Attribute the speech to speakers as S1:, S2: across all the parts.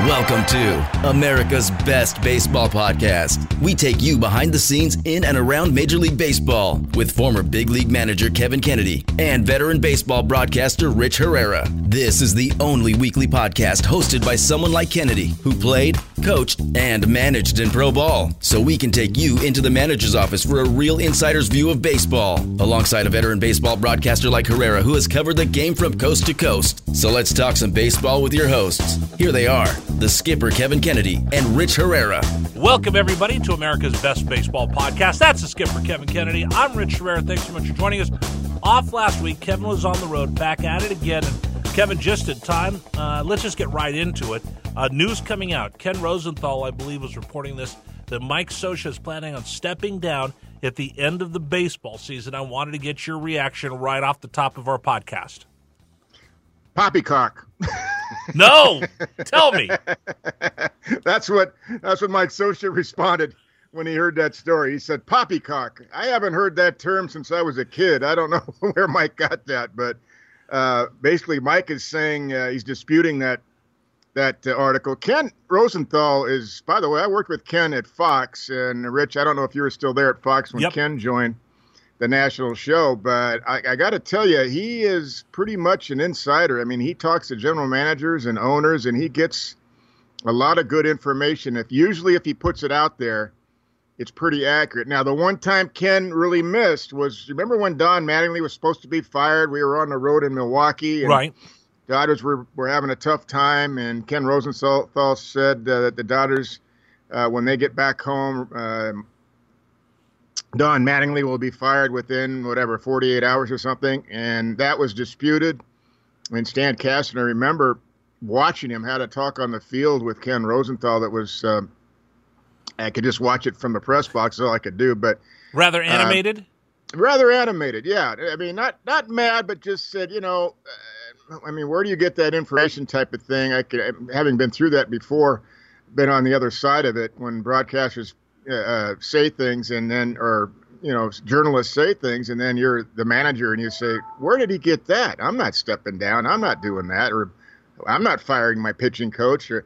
S1: Welcome to America's Best Baseball Podcast. We take you behind the scenes in and around Major League Baseball with former big league manager Kevin Kennedy and veteran baseball broadcaster Rich Herrera. This is the only weekly podcast hosted by someone like Kennedy who played, coached, and managed in pro ball. So we can take you into the manager's office for a real insider's view of baseball, alongside a veteran baseball broadcaster like Herrera who has covered the game from coast to coast. So let's talk some baseball with your hosts. Here they are the skipper Kevin Kennedy and Rich Herrera.
S2: Welcome, everybody, to America's Best Baseball Podcast. That's the skipper Kevin Kennedy. I'm Rich Herrera. Thanks so much for joining us. Off last week, Kevin was on the road, back at it again. And Kevin, just in time, uh, let's just get right into it. Uh, news coming out Ken Rosenthal, I believe, was reporting this that Mike Scioscia is planning on stepping down at the end of the baseball season. I wanted to get your reaction right off the top of our podcast.
S3: Poppycock.
S2: No, tell me.
S3: that's what that's what Mike Scioscia responded when he heard that story. He said poppycock. I haven't heard that term since I was a kid. I don't know where Mike got that, but uh, basically Mike is saying uh, he's disputing that that uh, article. Ken Rosenthal is, by the way, I worked with Ken at Fox, and Rich, I don't know if you were still there at Fox when
S2: Yep.
S3: Ken joined the national show, but I, I got to tell you, he is pretty much an insider. I mean, he talks to general managers and owners, and he gets a lot of good information. If usually if he puts it out there, it's pretty accurate. Now, the one time Ken really missed was remember when Don Mattingly was supposed to be fired? We were on the road in Milwaukee, and
S2: Right.
S3: Dodgers were, were having a tough time, and Ken Rosenthal said uh, that the Dodgers, uh, when they get back home, um Don Mattingly will be fired within whatever 48 hours or something, and that was disputed. And Stan Kasten, I remember watching him had a talk on the field with Ken Rosenthal that was. Um, I could just watch it from the press box, all I could do, but
S2: Rather animated?
S3: rather animated. Yeah, I mean, not not mad, but just said, you know, uh, I mean, where do you get that information type of thing? I could, having been through that before, been on the other side of it when broadcasters uh, uh, say things and then, or you know, journalists say things, and then you're the manager and you say, where did he get that? I'm not stepping down. I'm not doing that, or I'm not firing my pitching coach, or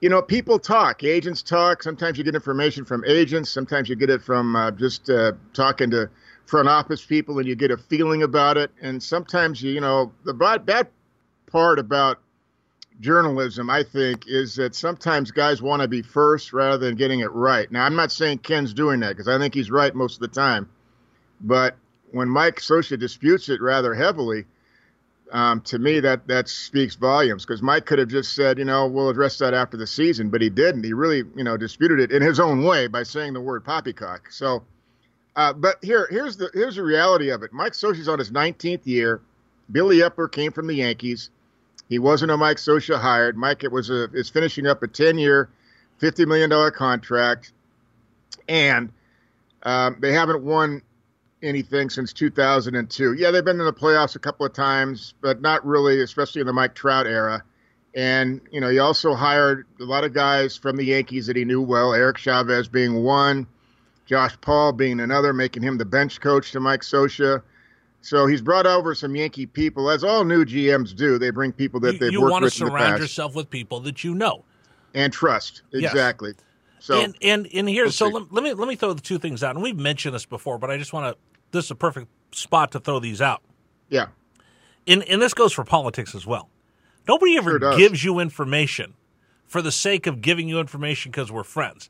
S3: you know, people talk, agents talk. Sometimes you get information from agents. Sometimes you get it from uh, just uh, talking to front office people, and you get a feeling about it. And sometimes you, you know, the bad, bad part about journalism, I think, is that sometimes guys want to be first rather than getting it right. Now, I'm not saying Ken's doing that because I think he's right most of the time. But when Mike Scioscia disputes it rather heavily, um, to me that that speaks volumes because Mike could have just said, you know, we'll address that after the season, but he didn't. He really, you know, disputed it in his own way by saying the word poppycock. So, uh, but here, here's the here's the reality of it. Mike Scioscia's on his 19th year. Billy Eppler came from the Yankees. He wasn't a Mike Scioscia hired. Mike it was a is finishing up a 10 year, 50 million dollar contract, and um, they haven't won anything since 2002. Yeah, they've been in the playoffs a couple of times, but not really, especially in the Mike Trout era. And, you know, he also hired a lot of guys from the Yankees that he knew well, Eric Chavez being one, Josh Paul being another, making him the bench coach to Mike Scioscia. So he's brought over some Yankee people, as all new GMs do. They bring people that
S2: You,
S3: they've
S2: you
S3: worked
S2: want to
S3: with in the
S2: surround yourself with people that you know.
S3: and trust.
S2: Yes.
S3: Exactly. So
S2: and and and here,
S3: we'll
S2: so let, let me let me throw the two things out. And we've mentioned this before, but I just want to. This is a perfect spot to throw these out.
S3: yeah,
S2: And and this goes for politics as well. Nobody ever
S3: Sure
S2: gives you information for the sake of giving you information because we're friends.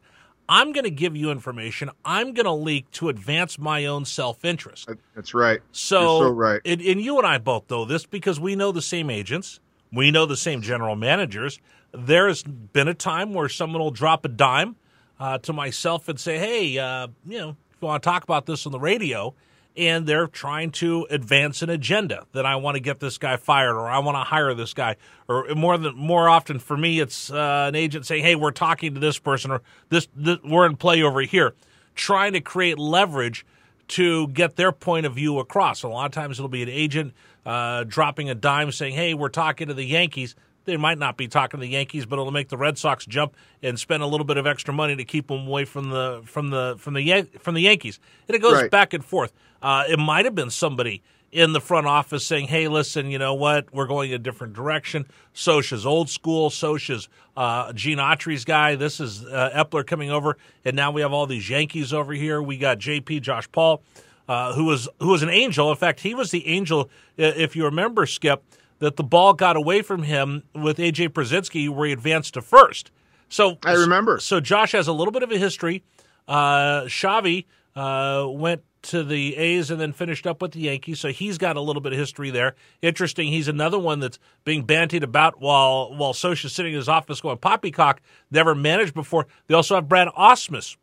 S2: I'm going to give you information. I'm going to leak to advance my own self interest.
S3: that's right.
S2: So,
S3: so right.
S2: And, and you and I both know this because we know the same agents, we know the same general managers. There's been a time where someone will drop a dime uh, to myself and say, "Hey, uh, you know, if you want to talk about this on the radio," and they're trying to advance an agenda that I want to get this guy fired or I want to hire this guy or more than more often for me it's uh, an agent saying hey we're talking to this person or this, this we're in play over here trying to create leverage to get their point of view across. A lot of times it'll be an agent uh, dropping a dime saying, hey, we're talking to the Yankees. They might not be talking to the Yankees, but it'll make the Red Sox jump and spend a little bit of extra money to keep them away from the from the from the Yan- from the Yankees. And it goes
S3: Right.
S2: back and forth. Uh, it might have been somebody in the front office saying, "Hey, listen, you know what? We're going a different direction. Scioscia's old school. Scioscia's uh, Gene Autry's guy. This is uh, Eppler coming over, and now we have all these Yankees over here. We got JP, Josh Paul, uh, who was who was an angel. In fact, he was the angel. If you remember, Skip, that the ball got away from him with AJ Pierzynski, where he advanced to first. So
S3: I remember.
S2: So Josh has a little bit of a history. Uh, Xavi uh, went to the A's and then finished up with the Yankees, so he's got a little bit of history there. Interesting. He's another one that's being bantied about while while Scioscia's sitting in his office going poppycock. Never managed before. They also have Brad Ausmus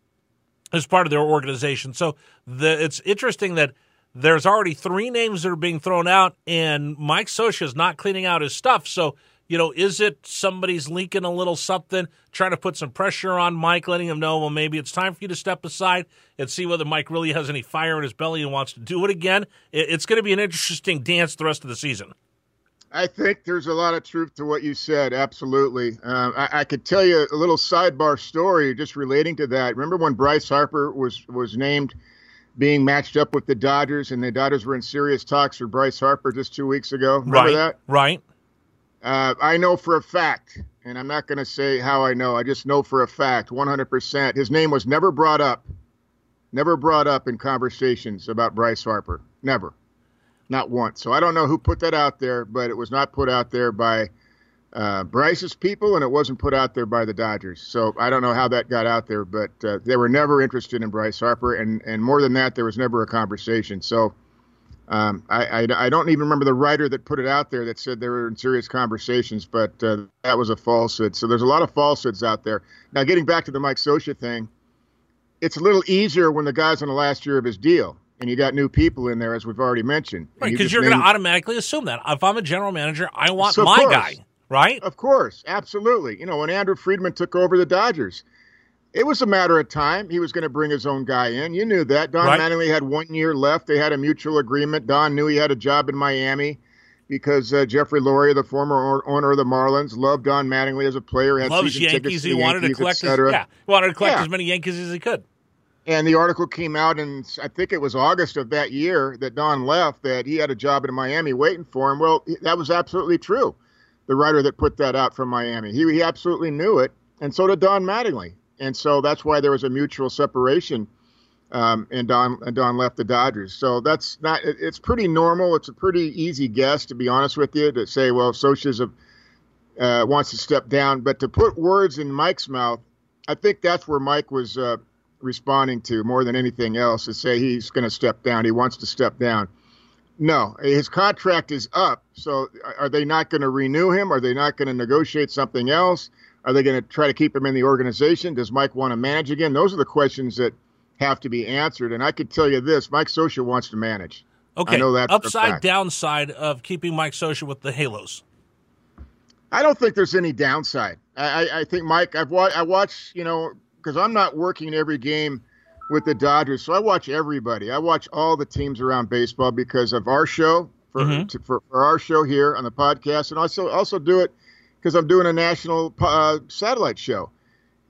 S2: as part of their organization. So the, it's interesting that there's already three names that are being thrown out, and Mike Scioscia is not cleaning out his stuff. So, you know, is it somebody's leaking a little something, trying to put some pressure on Mike, letting him know, well, maybe it's time for you to step aside and see whether Mike really has any fire in his belly and wants to do it again? It's going to be an interesting dance the rest of the season.
S3: I think there's a lot of truth to what you said. Absolutely. Um, I, I could tell you a little sidebar story just relating to that. Remember when Bryce Harper was was named being matched up with the Dodgers, and the Dodgers were in serious talks for Bryce Harper just two weeks ago? Remember
S2: right.
S3: that?
S2: Right.
S3: Uh, I know for a fact, and I'm not going to say how I know. I just know for a fact, 100%. His name was never brought up, never brought up in conversations about Bryce Harper. Never, not once. So I don't know who put that out there, but it was not put out there by uh, Bryce's people, and it wasn't put out there by the Dodgers. So I don't know how that got out there, but uh, they were never interested in Bryce Harper, and and more than that, there was never a conversation. So. Um, I, I, I don't even remember the writer that put it out there that said they were in serious conversations, but uh, that was a falsehood. So there's a lot of falsehoods out there. Now, getting back to the Mike Scioscia thing, it's a little easier when the guy's on the last year of his deal and you got new people in there, as we've already mentioned.
S2: Right. Because
S3: just
S2: you're going to automatically assume that. If I'm a general manager, I want
S3: So
S2: my
S3: course.
S2: guy. Right.
S3: Of course, absolutely. You know, when Andrew Friedman took over the Dodgers, it was a matter of time. He was going to bring his own guy in. You knew that. Don
S2: Right.
S3: Mattingly had one year left. They had a mutual agreement. Don knew he had a job in Miami because uh, Jeffrey Loria, the former owner of the Marlins, loved Don Mattingly as a player. Had
S2: Loves Yankees. He wanted to
S3: Yankees, et
S2: collect his, yeah, wanted to collect
S3: Yeah.
S2: as many Yankees as he could.
S3: And the article came out in, I think it was August of that year that Don left, that he had a job in Miami waiting for him. Well, that was absolutely true. The writer that put that out from Miami, he, he absolutely knew it, and so did Don Mattingly. And so that's why there was a mutual separation, um, and Don and Don left the Dodgers. So that's not. It, it's pretty normal. It's a pretty easy guess, to be honest with you, to say, well, Scioscia's a, uh, wants to step down, but to put words in Mike's mouth, I think that's where Mike was. Uh, responding to more than anything else to say he's going to step down. He wants to step down. No, his contract is up. So are they not going to renew him? Are they not going to negotiate something else? Are they going to try to keep him in the organization? Does Mike want to manage again? Those are the questions that have to be answered. And I could tell you this Mike Scioscia wants to manage.
S2: Okay.
S3: I know that
S2: Upside, downside of keeping Mike Scioscia with the Halos.
S3: I don't think there's any downside. I, I, I think Mike. I've watched. I watch. You know, because I'm not working every game with the Dodgers, so I watch everybody. I watch all the teams around baseball because of our show for
S2: Mhm.
S3: to, for, for our show here on the podcast, and also also do it because I'm doing a national uh, satellite show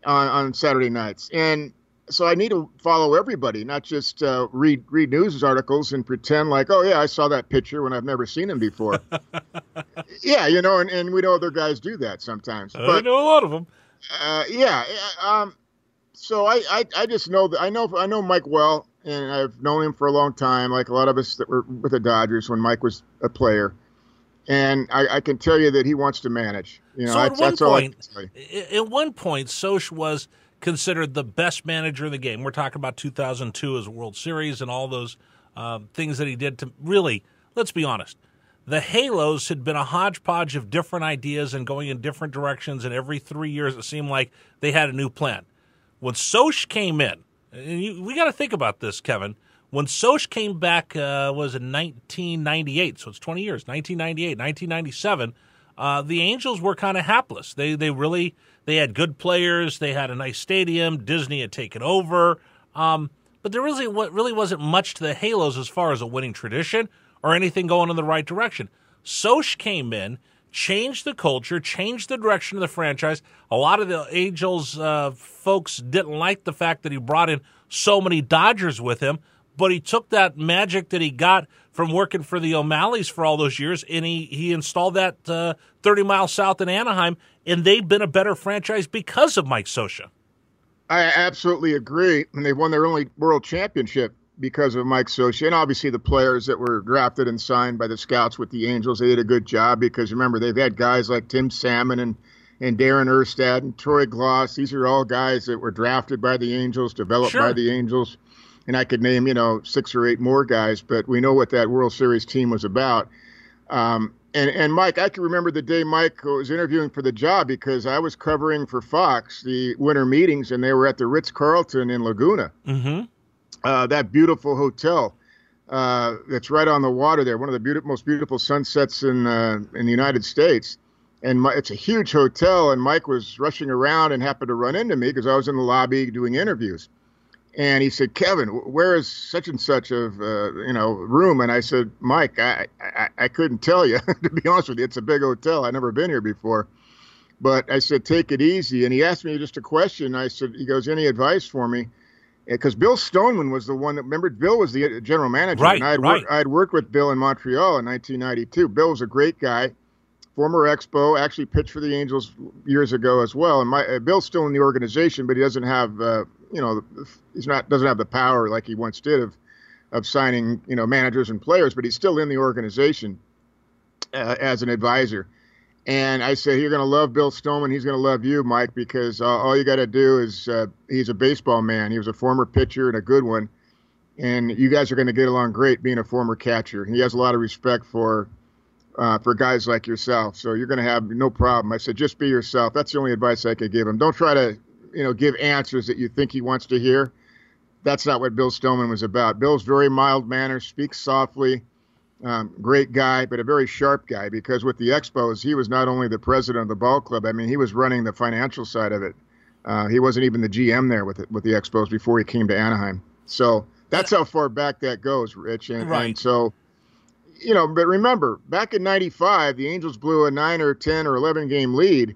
S3: on, on Saturday nights, and so I need to follow everybody, not just uh, read read news articles and pretend like, oh yeah, I saw that picture when I've never seen him before. yeah, you know, and, and we know other guys do that sometimes.
S2: I
S3: But
S2: know a lot of them.
S3: uh, yeah, um, so I, I I just know that I know I know Mike well, and I've known him for a long time, like a lot of us that were with the Dodgers when Mike was a player. And I, I can tell you that he wants to manage. You know,
S2: So at
S3: that's,
S2: one
S3: that's all I
S2: point- At one point, Soch was considered the best manager in the game. We're talking about 2002 as a World Series and all those um, things that he did to really, let's be honest, the Halos had been a hodgepodge of different ideas and going in different directions, and every three years it seemed like they had a new plan. When Soch came in, you, we got to think about this, Kevin. When Soch came back, uh, was in 1998, so it's 20 years, 1998, 1997. Uh, the Angels were kind of hapless. They they really they had good players. They had a nice stadium. Disney had taken over, um, but there really really wasn't much to the Halos as far as a winning tradition or anything going in the right direction. Soch came in, changed the culture, changed the direction of the franchise. A lot of the Angels uh, folks didn't like the fact that he brought in so many Dodgers with him but he took that magic that he got from working for the O'Malleys for all those years, and he, he installed that uh, 30 miles south in Anaheim, and they've been a better franchise because of Mike Scioscia.
S3: I absolutely agree. And they've won their only world championship because of Mike Scioscia. And obviously, the players that were drafted and signed by the scouts with the Angels, they did a good job because remember, they've had guys like Tim Salmon and, and Darren Erstad and Troy Glaus. These are all guys that were drafted by the Angels, developed
S2: Sure.
S3: by the Angels and I could name, you know, six or eight more guys, but we know what that World Series team was about. Um, and, and Mike, I can remember the day Mike was interviewing for the job because I was covering for Fox the winter meetings, and they were at the Ritz Carlton in Laguna,
S2: Mm-hmm.
S3: Uh, that beautiful hotel uh, that's right on the water there, one of the beautiful, most beautiful sunsets in uh, in the United States. And my, it's a huge hotel, and Mike was rushing around and happened to run into me because I was in the lobby doing interviews and he said, "Kevin, where is such and such of uh, you know room?" And I said, "Mike, I, I I couldn't tell you to be honest with you. It's a big hotel. I've never been here before." But I said, "Take it easy." And he asked me just a question. I said, "He goes, any advice for me?" Because Bill Stoneman was the one that remember Bill was the general manager,
S2: Right,
S3: and I'd
S2: right.
S3: worked, I'd worked with Bill in Montreal in 1992. Bill was a great guy, former Expo, actually pitched for the Angels years ago as well. And my uh, Bill's still in the organization, but he doesn't have, uh, you know, he's not doesn't have the power like he once did of of signing, you know, managers and players. But he's still in the organization uh, as an advisor. And I said, You're going to love Bill Stoneman. He's going to love you, Mike, because uh, all you got to do is uh, he's a baseball man. He was a former pitcher and a good one. And you guys are going to get along great being a former catcher. He has a lot of respect for uh, for guys like yourself. So you're going to have no problem. I said, just be yourself. That's the only advice I could give him. Don't try to, you know, give answers that you think he wants to hear. That's not what Bill Stoneman was about. Bill's very mild mannered, speaks softly, um, great guy, but a very sharp guy because with the Expos, he was not only the president of the ball club. I mean, he was running the financial side of it. Uh, he wasn't even the GM there with it, with the Expos before he came to Anaheim. So that's how far back that goes, Rich. And,
S2: Right.
S3: and so you know, but remember, back in '95, the Angels blew a nine or ten or eleven game lead,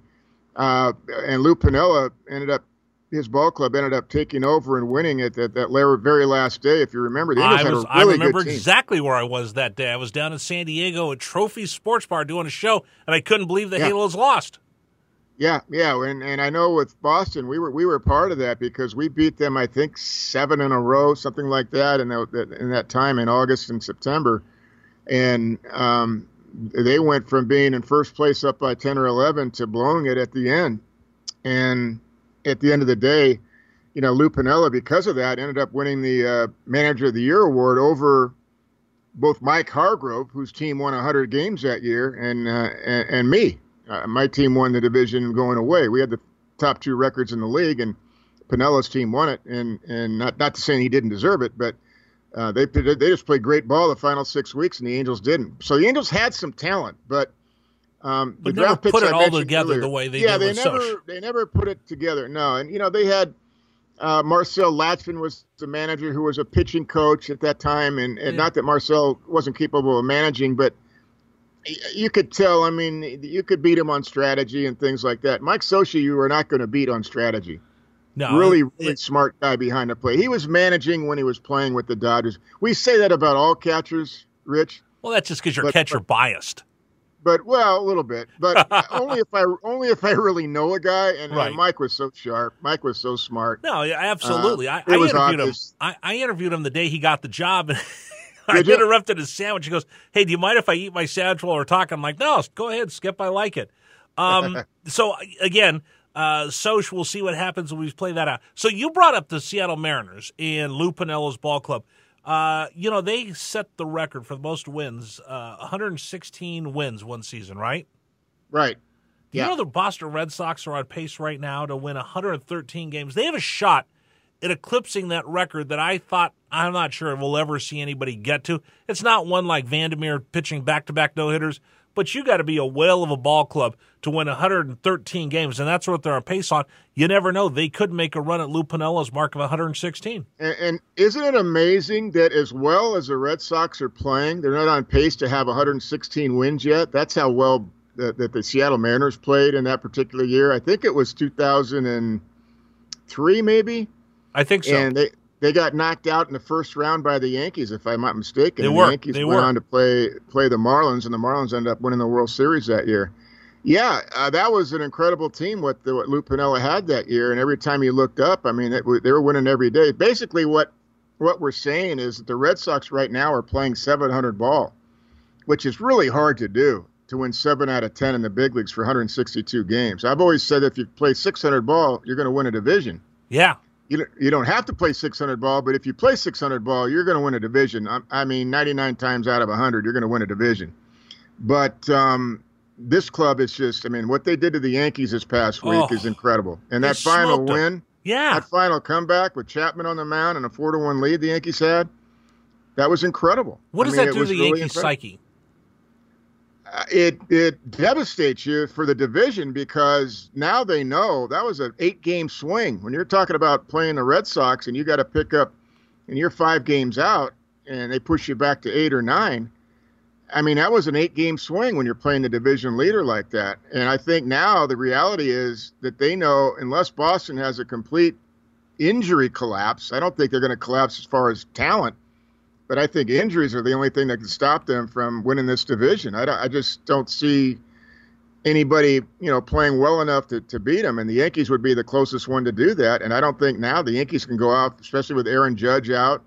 S3: uh, and Lou Piniella ended up his ball club ended up taking over and winning it that that very last day. If you remember, the Angels
S2: I was.
S3: had a really
S2: I remember
S3: good team.
S2: exactly where I was that day. I was down in San Diego at Trophy Sports Bar doing a show, and I couldn't believe the
S3: Yeah.
S2: Halos lost.
S3: Yeah, yeah, and and I know with Boston, we were we were part of that because we beat them, I think, seven in a row, something like that, in that in that time in August and September, and um, they went from being in first place up by ten or eleven to blowing it at the end, and at the end of the day, you know, Lou Piniella, because of that, ended up winning the uh, Manager of the Year award over both Mike Hargrove, whose team won 100 games that year, and uh, and, and me. Uh, my team won the division going away. We had the top two records in the league, and Piniella's team won it. And and not not to say he didn't deserve it, but uh, they they just played great ball the final six weeks, and the Angels didn't. So the Angels had some talent, but um,
S2: But
S3: the
S2: never
S3: draft picks
S2: put it
S3: I
S2: all together
S3: earlier-
S2: the way they
S3: yeah,
S2: did
S3: they
S2: with
S3: never
S2: Soch.
S3: they never put it together. No, and you know they had uh, Marcel Lachemann was the manager who was a pitching coach at that time, and, and
S2: Yeah.
S3: not that Marcel wasn't capable of managing, but you could tell. I mean, you could beat him on strategy and things like that. Mike Sochi, you were not going to beat on strategy.
S2: No,
S3: really,
S2: it-
S3: really smart guy behind the plate. He was managing when he was playing with the Dodgers. We say that about all catchers, Rich.
S2: well, that's just because you're
S3: but-
S2: catcher biased.
S3: But well, a little bit, but only if I only if I really know a guy. And, and Mike was so sharp. Mike was so smart.
S2: No, absolutely. I,
S3: Uh, it
S2: I interviewed
S3: obvious.
S2: him. I, I interviewed him the day he got the job, and I
S3: you?
S2: interrupted his sandwich. He goes, "Hey, do you mind if I eat my sandwich while we're talking?" I'm like, "No, go ahead, Skip. I like it." Um, so again, uh, Soch, we'll see what happens when we play that out. So you brought up the Seattle Mariners and Lou Piniella's ball club. Uh, you know they set the record for the most wins, uh, 116 wins one season, right?
S3: Right.
S2: Do you know the Boston Red Sox are on pace right now to win 113 games? They have a shot at eclipsing that record that I thought I'm not sure we'll ever see anybody get to. It's not one like Vandermeer pitching back to back no hitters, but you got to be a whale of a ball club to win 113 games, and that's what they're on pace on. You never know; they could make a run at Lou Piniella's mark of 116.
S3: And, and, isn't it amazing that as well as the Red Sox are playing, they're not on pace to have 116 wins yet. That's how well that, that the Seattle Mariners played in that particular year. I think it was 2003, maybe.
S2: I think so.
S3: And they they got knocked out in the first round by the Yankees, if I'm not mistaken.
S2: They were.
S3: The Yankees
S2: they
S3: went
S2: were.
S3: on to play play the Marlins, and the Marlins ended up winning the World Series that year. Yeah, uh, that was an incredible team. What the, what Lou Piniella had that year, and every time you looked up, I mean, it, they were winning every day. Basically, what what we're saying is that the Red Sox right now are playing 700 ball, which is really hard to do to win seven out of 10 in the big leagues for 162 games. I've always said if you play 600 ball, you're going to win a division.
S2: Yeah.
S3: You, you don't have to play 600 ball, but if you play 600 ball, you're going to win a division. I, I mean, 99 times out of 100, you're going to win a division. But um, this club is just, I mean, what they did to the Yankees this past week
S2: Oh,
S3: is incredible. And that final win,
S2: Yeah.
S3: that final comeback with Chapman on the mound and a four to one lead the Yankees had, that was incredible.
S2: What
S3: I
S2: does
S3: mean,
S2: that do to the
S3: really
S2: Yankees
S3: incredible.
S2: psyche?
S3: It it devastates you for the division because now they know that was an eight game swing. When you're talking about playing the Red Sox and you got to pick up, and you're five games out, and they push you back to eight or nine. I mean, that was an eight game swing when you're playing the division leader like that. And I think now the reality is that they know unless Boston has a complete injury collapse, I don't think they're going to collapse as far as talent but I think injuries are the only thing that can stop them from winning this division. I, I just don't see anybody, you know, playing well enough to, to beat them, and the Yankees would be the closest one to do that. And I don't think now the Yankees can go off, especially with Aaron Judge out.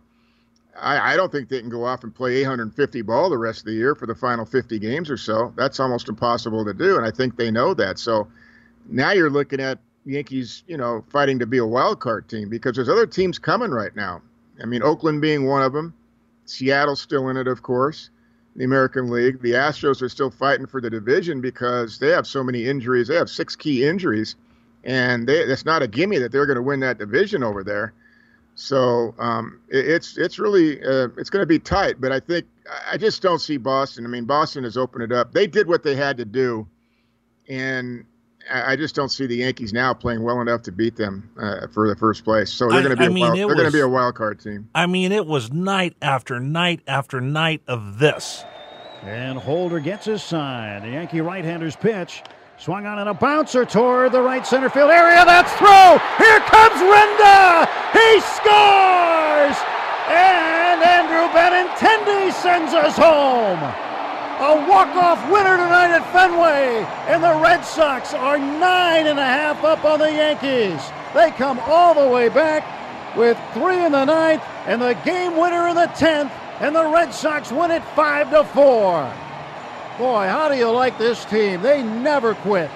S3: I, I don't think they can go off and play 850 ball the rest of the year for the final 50 games or so. That's almost impossible to do, and I think they know that. So now you're looking at Yankees, you know, fighting to be a wild card team because there's other teams coming right now. I mean, Oakland being one of them. Seattle's still in it, of course, the American League. The Astros are still fighting for the division because they have so many injuries. They have six key injuries, and they, it's not a gimme that they're going to win that division over there. So um, it, it's it's really uh, it's going to be tight. But I think I just don't see Boston. I mean, Boston has opened it up. They did what they had to do, and I I just don't see the Yankees now playing well enough to beat them uh, for the first place. So they're going to be
S2: I
S3: a
S2: mean,
S3: wild, they're going to be a wild card team.
S2: I mean, it was night after night after night of this.
S4: And Holder gets his sign. The Yankee right-hander's pitch. Swung on and a bouncer toward the right center field area. That's through. Here comes Renda. He scores. And Andrew Benintendi sends us home. A walk-off winner tonight at Fenway. And the Red Sox are nine and a half up on the Yankees. They come all the way back with three in the ninth and the game winner in the tenth. And the Red Sox win it five to four. Boy, how do you like this team? They never quit.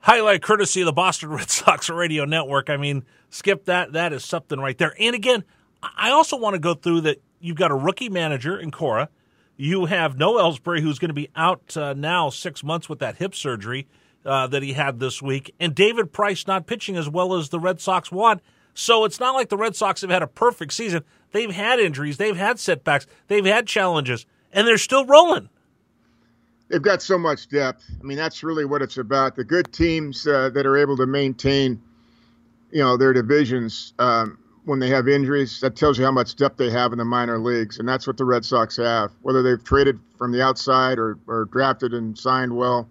S2: Highlight courtesy of the Boston Red Sox Radio Network. I mean, skip that. That is something right there. And again, I also want to go through that. You've got a rookie manager in Cora. You have Noah Ellsbury, who's going to be out uh, now six months with that hip surgery uh, that he had this week, and David Price not pitching as well as the Red Sox want. So it's not like the Red Sox have had a perfect season. They've had injuries, they've had setbacks, they've had challenges, and they're still rolling.
S3: they've got so much depth. I mean, that's really what it's about. The good teams uh, that are able to maintain, you know, their divisions um, when they have injuries, that tells you how much depth they have in the minor leagues, and that's what the Red Sox have. Whether they've traded from the outside or, or drafted and signed well,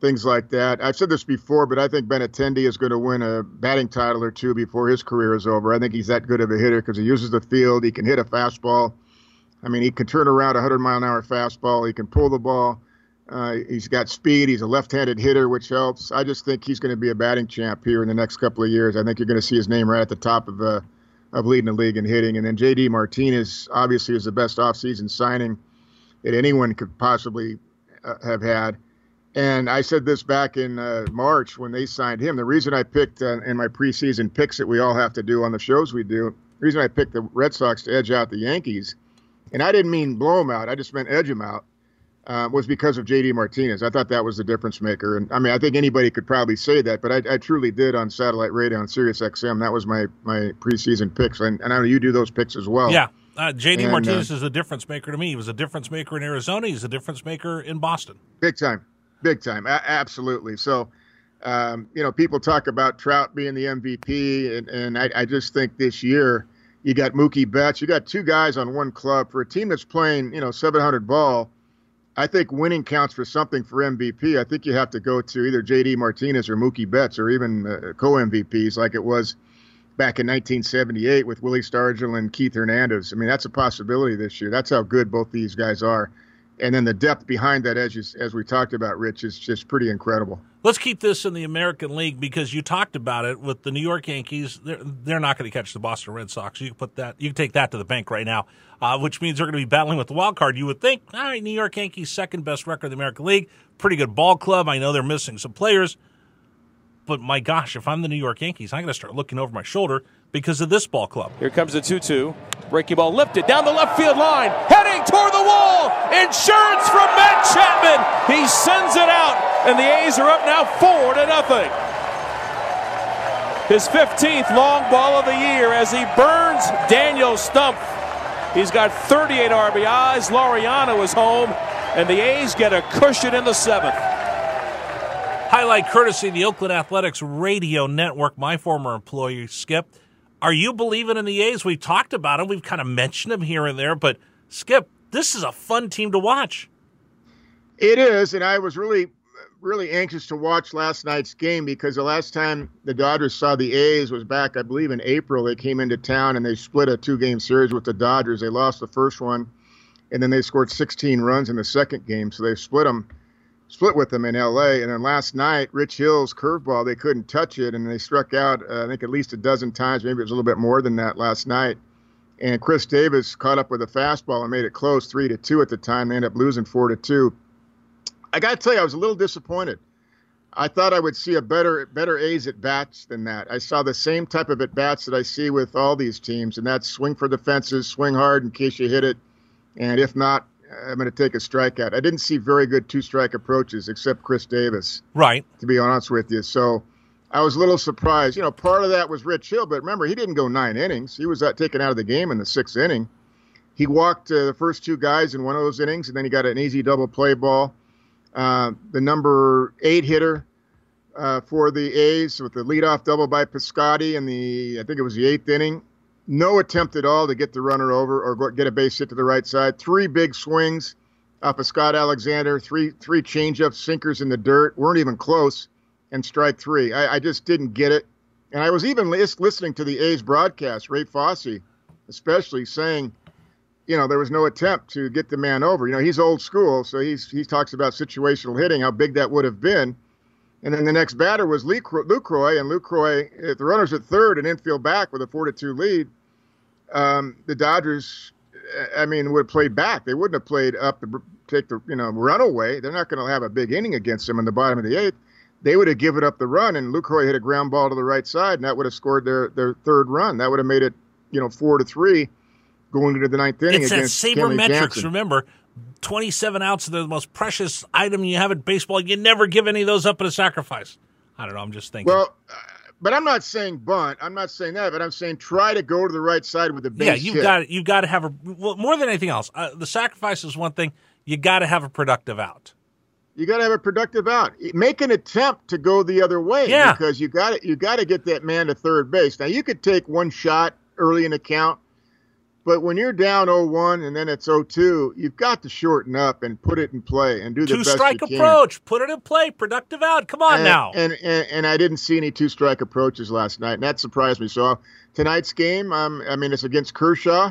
S3: things like that. I've said this before, but I think Ben Benintendi is going to win a batting title or two before his career is over. I think he's that good of a hitter because he uses the field. He can hit a fastball. I mean, he can turn around a 100 mile an hour fastball. He can pull the ball. Uh, he's got speed. He's a left-handed hitter, which helps. I just think he's going to be a batting champ here in the next couple of years. I think you're going to see his name right at the top of uh, of leading the league in hitting. And then J.D. Martinez obviously is the best offseason signing that anyone could possibly uh, have had. And I said this back in uh, March when they signed him. The reason I picked uh, in my preseason picks that we all have to do on the shows we do, the reason I picked the Red Sox to edge out the Yankees, and I didn't mean blow them out. I just meant edge them out uh, was because of JD Martinez. I thought that was the difference maker. And I mean, I think anybody could probably say that, but I, I truly did on satellite radio on Sirius XM. That was my, my preseason picks. And, and I know you do those picks as well.
S2: Yeah. Uh, JD
S3: And,
S2: Martinez
S3: uh,
S2: is a difference maker to me. He was a difference maker in Arizona. He's a difference maker in Boston.
S3: Big time. Big time. A- absolutely. So, um, you know, people talk about Trout being the MVP, and, and I, I just think this year you got Mookie Betts. You got two guys on one club for a team that's playing, you know, 700 ball. I think winning counts for something for MVP. I think you have to go to either JD Martinez or Mookie Betts or even uh, co MVPs like it was back in 1978 with Willie Stargell and Keith Hernandez. I mean, that's a possibility this year. That's how good both these guys are. And then the depth behind that, as you, as we talked about, Rich, is just pretty incredible.
S2: Let's keep this in the American League because you talked about it with the New York Yankees. They're, they're not going to catch the Boston Red Sox. You can put that. You can take that to the bank right now, uh, which means they're going to be battling with the wild card. You would think, all right, New York Yankees second best record in the American League, pretty good ball club. I know they're missing some players, but my gosh, if I'm the New York Yankees, I'm going to start looking over my shoulder because of this ball club.
S5: Here comes the 2 2. Breaking ball lifted down the left field line. Heading toward the wall. Insurance from Matt Chapman. He sends it out. And the A's are up now 4 to nothing. His 15th long ball of the year as he burns Daniel Stumpf. He's got 38 RBIs. Laureano is home. And the A's get a cushion in the seventh.
S2: Highlight courtesy of the Oakland Athletics Radio Network, my former employer, Skip. Are you believing in the A's? We've talked about them. We've kind of mentioned them here and there, but Skip, this is a fun team to watch.
S3: It is, and I was really, really anxious to watch last night's game because the last time the Dodgers saw the A's was back, I believe, in April. They came into town and they split a two-game series with the Dodgers. They lost the first one, and then they scored 16 runs in the second game, so they split them, split with them in L.A. And then last night, Rich Hill's curveball, they couldn't touch it, and they struck out, uh, I think, at least a dozen times. Maybe it was a little bit more than that last night. And Khris Davis caught up with a fastball and made it close, three to two at the time. They ended up losing four to two. I got to tell you, I was a little disappointed. I thought I would see a better better A's at bats than that. I saw the same type of at bats that I see with all these teams, and that's swing for the fences, swing hard in case you hit it, and if not, I'm going to take a strikeout. I didn't see very good two strike approaches except Khris Davis,
S2: Right.
S3: to be honest with you. So I was a little surprised. You know, part of that was Rich Hill, but remember, he didn't go nine innings. He was uh, taken out of the game in the sixth inning. He walked uh, the first two guys in one of those innings, and then he got an easy double play ball. Uh, the number eight hitter uh, for the A's with the leadoff double by Piscotti in the, I think it was the eighth inning. No attempt at all to get the runner over or get a base hit to the right side. Three big swings off of Scott Alexander. Three three changeups, sinkers in the dirt. weren't even close, and strike three. I, I just didn't get it. And I was even lis- listening to the A's broadcast, Ray Fosse, especially saying you know, there was no attempt to get the man over. You know, he's old school, so he's he talks about situational hitting, how big that would have been. And then the next batter was Lucroy, Lucroy and Lucroy, if the runners at third and infield back with a four to two lead, um, the Dodgers, I mean, would have played back. They wouldn't have played up to take the you know run away. They're not going to have a big inning against them in the bottom of the eighth. They would have given up the run, and Lucroy hit a ground ball to the right side, and that would have scored their their third run. That would have made it you know four to three going into the ninth inning
S2: It's that
S3: against
S2: sabermetrics. Remember, 27 outs are the most precious item you have in baseball. You never give any of those up at a sacrifice. I don't know. I'm just thinking.
S3: Well, uh, but I'm not saying bunt. I'm not saying that. But I'm saying try to go to the right side with the base
S2: yeah, you've
S3: hit.
S2: got you've got to have a well, more than anything else. Uh, the sacrifice is one thing. You got to have a productive out.
S3: You got to have a productive out. Make an attempt to go the other way.
S2: Yeah.
S3: Because you got you got to get that man to third base. Now you could take one shot early in the count, but when you're down 0-1 and then it's 0-2, you've got to shorten up and put it in play and do the
S2: Two
S3: best
S2: strike
S3: you can.
S2: approach. Put it in play. Productive out. Come on
S3: and,
S2: now.
S3: And, and and I didn't see any two strike approaches last night, and that surprised me. So tonight's game, um, I mean, it's against Kershaw.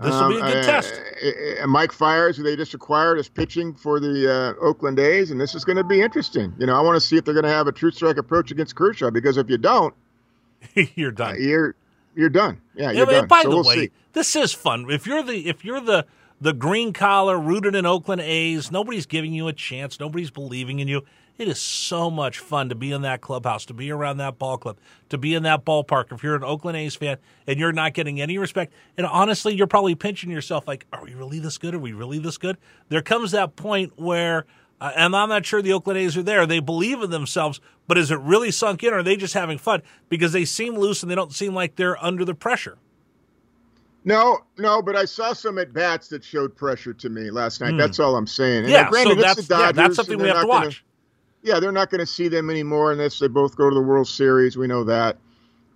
S2: this will be a good
S3: Um,
S2: test.
S3: uh, uh, Mike Fiers, who they just acquired, is pitching for the uh, Oakland A's, and this is going to be interesting. You know, I want to see if they're going to have a true strike approach against Kershaw because if you don't,
S2: You're done.
S3: you're you're done. Yeah, you're done.
S2: by
S3: so
S2: the
S3: we'll
S2: way,
S3: see.
S2: this is fun. If you're the if you're the the green collar, rooted in Oakland A's. Nobody's giving you a chance. Nobody's believing in you. It is so much fun to be in that clubhouse, to be around that ball club, to be in that ballpark. If you're an Oakland A's fan and you're not getting any respect, and honestly, you're probably pinching yourself like, are we really this good? Are we really this good? There comes that point where, uh, and I'm not sure the Oakland A's are there. They believe in themselves, but is it really sunk in or are they just having fun? Because they seem loose and they don't seem like they're under the pressure.
S3: No, no, but I saw some at bats that showed pressure to me last night.
S2: Hmm.
S3: That's all I'm saying. And
S2: Yeah,
S3: granted,
S2: so that's,
S3: the
S2: yeah, that's something we have to
S3: not gonna-
S2: watch.
S3: yeah, they're not going to see them anymore unless they both go to the World Series. We know that.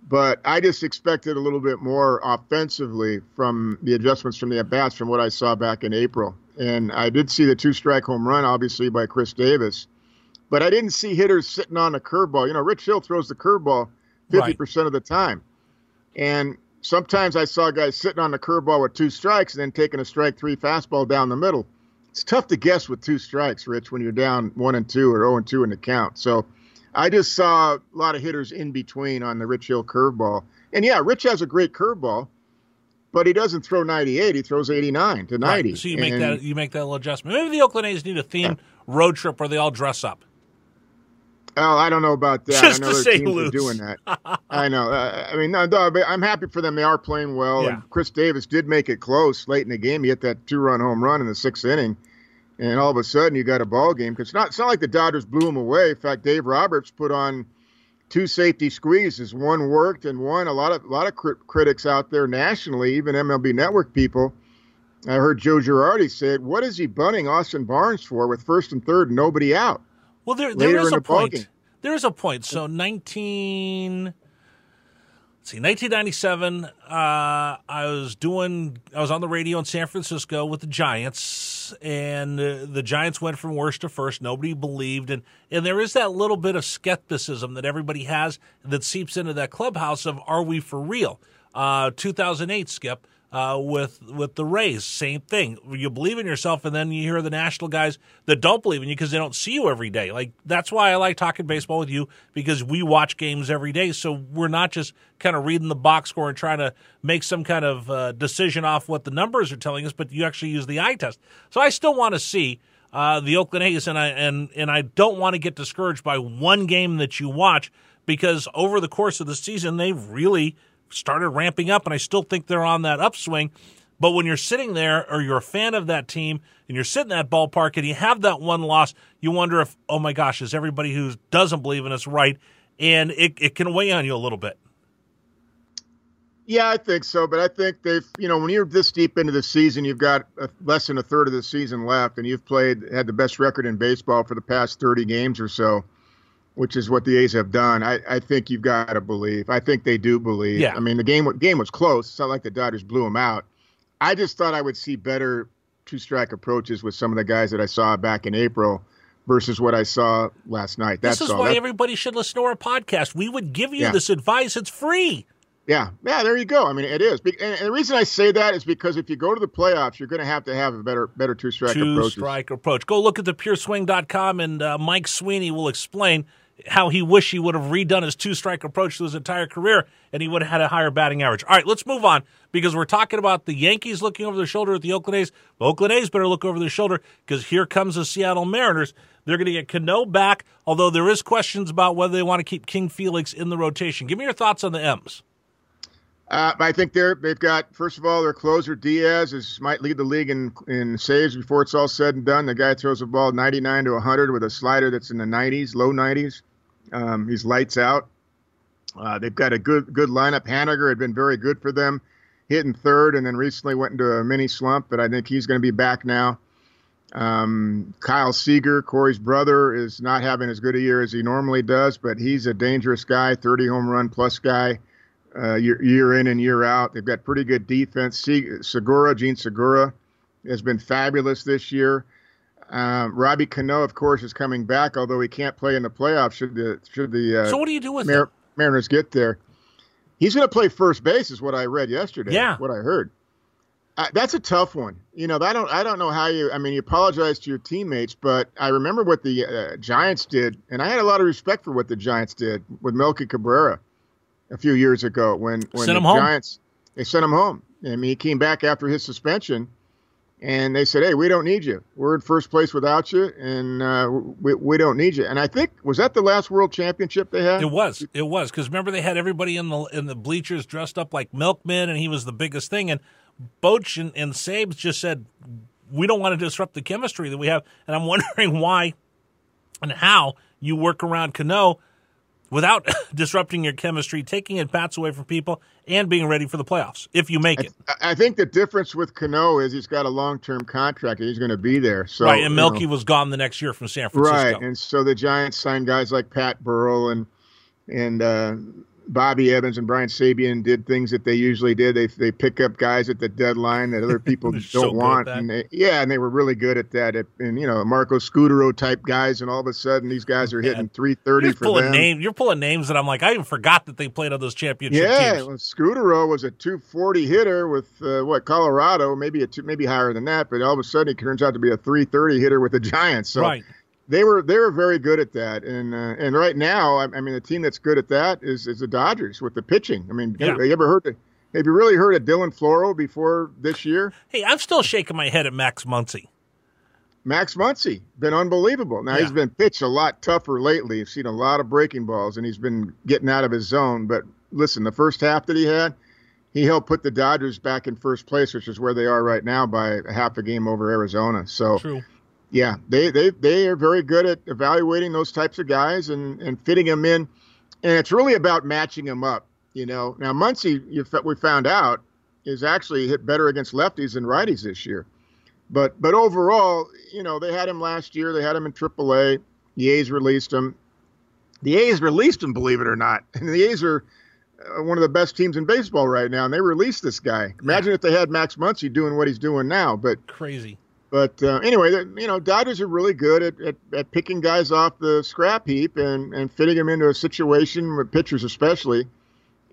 S3: But I just expected a little bit more offensively from the adjustments from the at bats from what I saw back in April. And I did see the two strike home run, obviously, by Khris Davis. But I didn't see hitters sitting on a curveball. You know, Rich Hill throws the curveball 50% of the time. And sometimes I saw guys sitting on the curveball with two strikes and then taking a strike three fastball down the middle. It's tough to guess with two strikes, Rich, when you're down one and two or 0 and two in the count. So I just saw a lot of hitters in between on the Rich Hill curveball. And yeah, Rich has a great curveball, but he doesn't throw 98. He throws 89 to 90.
S2: Right. So you make
S3: And-
S2: that you make that little adjustment. Maybe the Oakland A's need a theme road trip where they all dress up.
S3: Oh, I don't know about that.
S2: Just
S3: I know
S2: to say
S3: teams
S2: loose.
S3: are doing that. I know. Uh, I mean, no, no, I'm happy for them. They are playing well.
S2: Yeah.
S3: And Khris Davis did make it close late in the game. He hit that two-run home run in the sixth inning, and all of a sudden you got a ball game. Because it's not, it's not like the Dodgers blew him away. In fact, Dave Roberts put on two safety squeezes. One worked, and one a lot of a lot of crit- critics out there nationally, even MLB Network people. I heard Joe Girardi say, "What is he bunting Austin Barnes for with first and third and nobody out?"
S2: Well, there there is a
S3: the
S2: point. There is a point. So nineteen. Let's see, 1997. Uh, I was doing. I was on the radio in San Francisco with the Giants, and uh, the Giants went from worst to first. Nobody believed, and and there is that little bit of skepticism that everybody has that seeps into that clubhouse of Are we for real? Uh, 2008, Skip uh, with with the Rays. Same thing. You believe in yourself, and then you hear the national guys that don't believe in you because they don't see you every day. Like that's why I like talking baseball with you because we watch games every day, so we're not just kind of reading the box score and trying to make some kind of uh, decision off what the numbers are telling us, but you actually use the eye test. So I still want to see. Uh, the Oakland A's, and I and and I don't want to get discouraged by one game that you watch because over the course of the season they've really started ramping up, and I still think they're on that upswing. But when you're sitting there or you're a fan of that team and you're sitting in that ballpark and you have that one loss, you wonder if, oh my gosh, is everybody who doesn't believe in us right? And it, it can weigh on you a little bit.
S3: Yeah, I think so. But I think they've, you know, when you're this deep into the season, you've got a, less than a third of the season left, and you've played, had the best record in baseball for the past 30 games or so, which is what the A's have done. I, I think you've got to believe. I think they do believe.
S2: Yeah.
S3: I mean, the game game was close. It's not like the Dodgers blew them out. I just thought I would see better two strike approaches with some of the guys that I saw back in April versus what I saw last night. That's
S2: this is
S3: all.
S2: why
S3: That-
S2: everybody should listen to our podcast. We would give you
S3: Yeah.
S2: this advice. It's free.
S3: Yeah, yeah, there you go. I mean, it is. And the reason I say that is because if you go to the playoffs, you're going to have to have a better, better two strike
S2: two
S3: approach.
S2: strike approach. Go look at the pureswing.com and uh, Mike Sweeney will explain how he wished he would have redone his two strike approach to his entire career and he would have had a higher batting average. All right, let's move on because we're talking about the Yankees looking over their shoulder at the Oakland A's. Oakland A's better look over their shoulder because here comes the Seattle Mariners. They're going to get Cano back, although there is questions about whether they want to keep King Felix in the rotation. Give me your thoughts on the M's.
S3: Uh, I think they're they've got first of all their closer Diaz is might lead the league in in saves before it's all said and done. The guy throws the ball 99 to 100 with a slider that's in the 90s, low 90s. Um, he's lights out. Uh, they've got a good good lineup. Haniger had been very good for them, hitting third, and then recently went into a mini slump. But I think he's going to be back now. Um, Kyle Seager, Corey's brother, is not having as good a year as he normally does, but he's a dangerous guy, 30 home run plus guy uh, year, year in and year out. They've got pretty good defense. Segura, Jean Segura, has been fabulous this year. Um, Robbie Cano, of course, is coming back, although he can't play in the playoffs. Should the should the uh,
S2: So what do you do with
S3: Mar- Mariners get there? He's going to play first base, is what I read yesterday.
S2: Yeah.
S3: what I heard. Uh, that's a tough one. You know, I don't I don't know how you. I mean, you apologize to your teammates, but I remember what the uh, Giants did, and I had a lot of respect for what the Giants did with Melky Cabrera a few years ago when when
S2: Sent
S3: the
S2: him home.
S3: Giants they sent him home. I mean, he came back after his suspension, and they said, "Hey, we don't need you. We're in first place without you, and uh, we, we don't need you." And I think was that the last World Championship they had?
S2: It was. It was because remember they had everybody in the in the bleachers dressed up like milkmen, and he was the biggest thing. And Boch and, and Sabes just said, "We don't want to disrupt the chemistry that we have." And I'm wondering why and how you work around Cano without disrupting your chemistry, taking at bats away from people, and being ready for the playoffs if you make it.
S3: I, I think the difference with Cano is he's got a long term contract and he's going to be there. So
S2: right, and Melky
S3: you know,
S2: was gone the next year from San Francisco.
S3: Right, and so the Giants signed guys like Pat Burrell and and uh, Bobby Evans and Brian Sabean did things that they usually did. They they pick up guys at the deadline that other people don't
S2: so
S3: want, and they, yeah, and they were really good at that. and you know, Marco Scutaro type guys, and all of a sudden these guys are hitting three thirty for
S2: pulling
S3: them.
S2: Name, you're pulling names that I'm like, I even forgot that they played on those championship
S3: yeah,
S2: teams.
S3: well, Scutaro was a two forty hitter with uh, what Colorado, maybe a two, maybe higher than that, but all of a sudden he turns out to be a three thirty hitter with the Giants. So
S2: right
S3: they were they were very good at that, and uh, and right now, I, I, mean, the team that's good at that is is the Dodgers with the pitching. I mean, yeah. have you ever heard? Of, have you really heard of Dylan Floro before this year?
S2: Hey, I'm still shaking my head at Max Muncy.
S3: Max Muncy been unbelievable. Now yeah. he's been pitched a lot tougher lately. You've seen a lot of breaking balls, and he's been getting out of his zone. But listen, the first half that he had, he helped put the Dodgers back in first place, which is where they are right now by a half a game over Arizona. So.
S2: True
S3: yeah, they, they, they are very good at evaluating those types of guys and, and fitting them in. And it's really about matching them up. You know, now Muncy, you, we found out, is actually hit better against lefties than righties this year. But but overall, you know, they had him last year. They had him in AAA. The A's released him. The A's released him, believe it or not. And the A's are uh, one of the best teams in baseball right now, and they released this guy. Imagine yeah. if they had Max Muncy doing what he's doing now. But
S2: crazy.
S3: But uh, anyway, you know, Dodgers are really good at, at, at, picking guys off the scrap heap and, and fitting them into a situation with pitchers especially,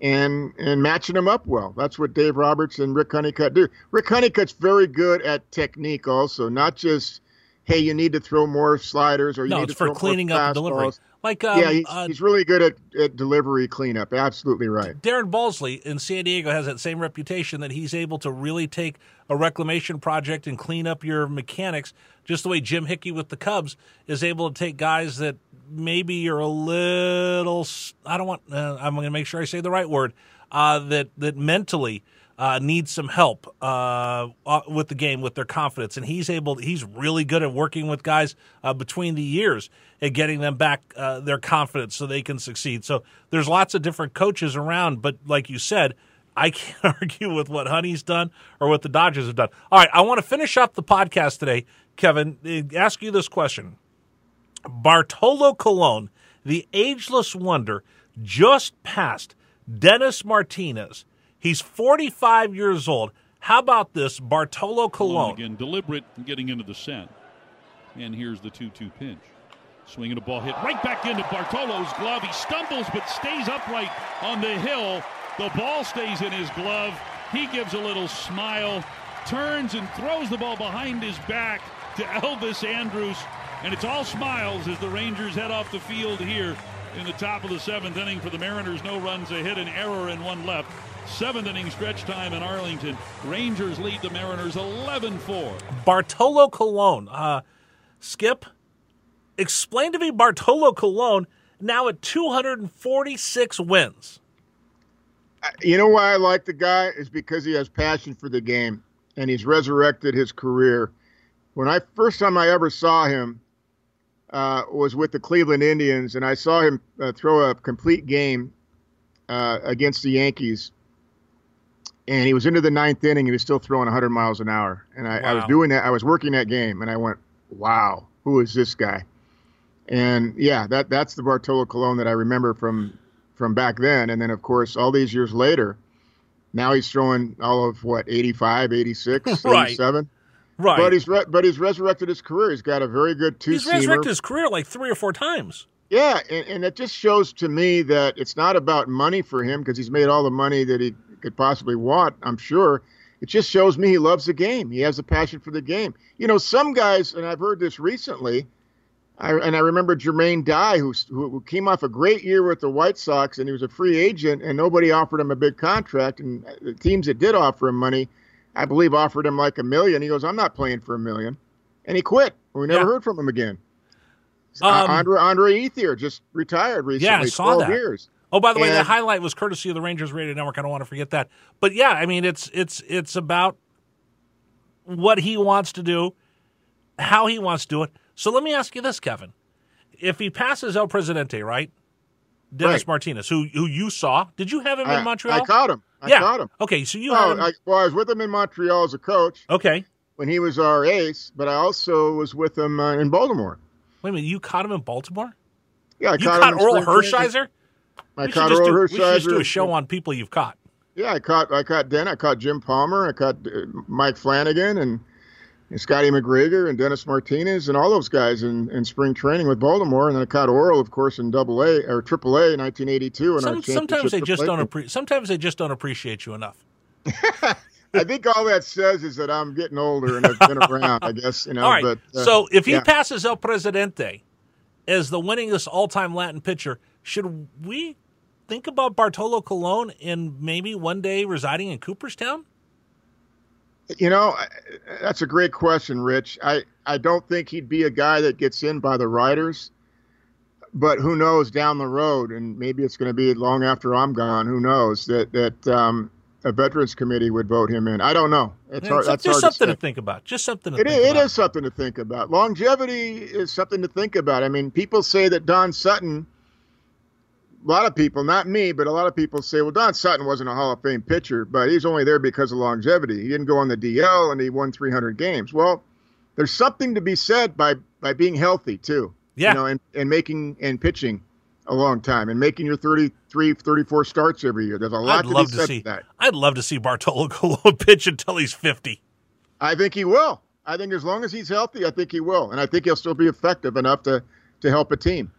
S3: and and matching them up well. That's what Dave Roberts and Rick Honeycutt do. Rick Honeycutt's very good at technique also, not just hey, you need to throw more sliders or you
S2: no,
S3: need to throw for
S2: cleaning
S3: more
S2: up delivery. Like um,
S3: yeah, he's,
S2: uh,
S3: he's, really good at, at delivery cleanup. Absolutely right.
S2: Darren Balsley in San Diego has that same reputation that he's able to really take a reclamation project and clean up your mechanics, just the way Jim Hickey with the Cubs is able to take guys that maybe you're a little. I don't want. Uh, I'm going to make sure I say the right word. Uh, that that mentally uh, need some help uh, uh, with the game, with their confidence, and he's able. He's really good at working with guys uh, between the years and getting them back uh, their confidence so they can succeed. So there's lots of different coaches around, but like you said, I can't argue with what Honey's done or what the Dodgers have done. All right, I want to finish up the podcast today, Kevin. Ask you this question: Bartolo Colon, the ageless wonder, just passed Dennis Martinez He's 45 years old. How about this, Bartolo Colon?
S6: Again, deliberate getting into the set. And here's the 2 2 pinch. Swinging a ball hit right back into Bartolo's glove. He stumbles but stays upright on the hill. The ball stays in his glove. He gives a little smile, turns and throws the ball behind his back to Elvis Andrus. And it's all smiles as the Rangers head off the field here in the top of the seventh inning for the Mariners. No runs, a hit, an error, and one left. Seventh inning stretch time in Arlington. Rangers lead the Mariners 11 4.
S2: Bartolo Colon. Uh, Skip, explain to me Bartolo Colon now at 246 wins.
S3: You know why I like the guy is because he has passion for the game and he's resurrected his career. When I first time I ever saw him uh, was with the Cleveland Indians, and I saw him uh, throw a complete game uh, against the Yankees and he was into the ninth inning. He was still throwing 100 miles an hour, and I, wow. I was doing that. I was working that game, and I went, "Wow, who is this guy?" And yeah, that that's the Bartolo Colon that I remember from from back then. And then, of course, all these years later, now he's throwing all of what 85, 86, right. 87.
S2: Right.
S3: But he's re- but he's resurrected his career. He's got a very good two.
S2: He's resurrected his career like three or four times.
S3: Yeah, and, and it just shows to me that it's not about money for him because he's made all the money that he could possibly want, I'm sure. It just shows me he loves the game. He has a passion for the game. You know, some guys, and I've heard this recently, I, and I remember Jermaine Dye, who, who came off a great year with the White Sox, and he was a free agent, and nobody offered him a big contract. And the teams that did offer him money I believe, offered him like a million. He goes, I'm not playing for a million. And he quit. We never
S2: Yeah.
S3: heard from him again.
S2: Um,
S3: Andre Andre Ethier just retired recently.
S2: Yeah, I saw
S3: 12
S2: that.
S3: years.
S2: Oh, by the way, the highlight was courtesy of the Rangers Radio Network. I don't want to forget that. But yeah, I mean, it's it's it's about what he wants to do, how he wants to do it. So let me ask you this, Kevin: If he passes El Presidente, right, Dennis
S3: Right.
S2: Martinez, who who you saw, did you have him in Montreal?
S3: I caught him. I
S2: yeah.
S3: caught him.
S2: Okay, so you had him.
S3: I, well, I was with him in Montreal as a coach
S2: okay,
S3: when he was our ace, but I also was with him uh, in Baltimore.
S2: wait a minute. You caught him in Baltimore.
S3: Yeah, I
S2: You
S3: caught,
S2: caught
S3: him in
S2: Earl
S3: I
S2: We should,
S3: caught
S2: just
S3: Earl
S2: do, we should just do a show on people you've caught.
S3: Yeah, I caught I caught Den, I caught Jim Palmer, I caught uh, Mike Flanagan, and, and Scotty McGregor and Dennis Martinez and all those guys in, in spring training with Baltimore, and then I caught Orel, of course, in Double A or Triple A in 1982. And
S2: Some, sometimes they just don't appre- sometimes they just don't appreciate you enough.
S3: I think all that says is that I'm getting older and I've been around. I guess you know.
S2: All right.
S3: But, uh,
S2: so if he
S3: yeah.
S2: passes El Presidente as the winningest all-time Latin pitcher, should we think about Bartolo Colon and maybe one day residing in Cooperstown?
S3: You know, that's a great question, Rich. I, I don't think he'd be a guy that gets in by the writers, but who knows down the road, and maybe it's going to be long after I'm gone. Who knows that that um, a veterans committee would vote him in? I don't know. It's hard.
S2: It's
S3: That's
S2: just something
S3: to
S2: to, think about. Just something to
S3: It
S2: think
S3: is,
S2: about.
S3: is something to think about. Longevity is something to think about. I mean, people say that Don Sutton. A lot of people, not me, but a lot of people say, well, Don Sutton wasn't a Hall of Fame pitcher, but he's only there because of longevity. He didn't go on the DL and he won 300 games. Well, there's something to be said by by being healthy too.
S2: Yeah.
S3: You know, and, and making and pitching a long time and making your 33, 34 starts every year. There's a lot
S2: I'd
S3: to
S2: love
S3: be
S2: to see.
S3: that.
S2: I'd love to see Bartolo Colon pitch until he's fifty.
S3: I think he will. I think as long as he's healthy, I think he will, and I think he'll still be effective enough to to help a team.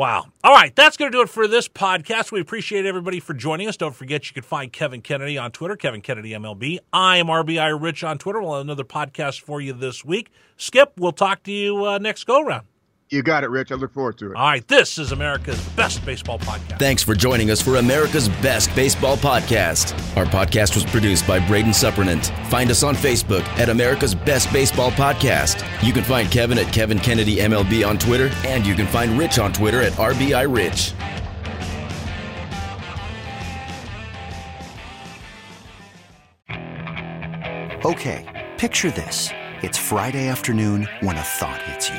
S2: Wow. All right, that's going to do it for this podcast. We appreciate everybody for joining us. Don't forget you can find Kevin Kennedy on Twitter, Kevin Kennedy MLB. I am RBI Rich on Twitter. We'll have another podcast for you this week. Skip, we'll talk to you uh, next go round.
S3: You got it, Rich. I look forward to it.
S2: All right, this is America's best baseball podcast.
S1: Thanks for joining us for America's Best Baseball Podcast. Our podcast was produced by Braden Suppernant. Find us on Facebook at America's Best Baseball Podcast. You can find Kevin at Kevin Kennedy MLB on Twitter, and you can find Rich on Twitter at RBI Rich.
S7: Okay, picture this. It's Friday afternoon when a thought hits you.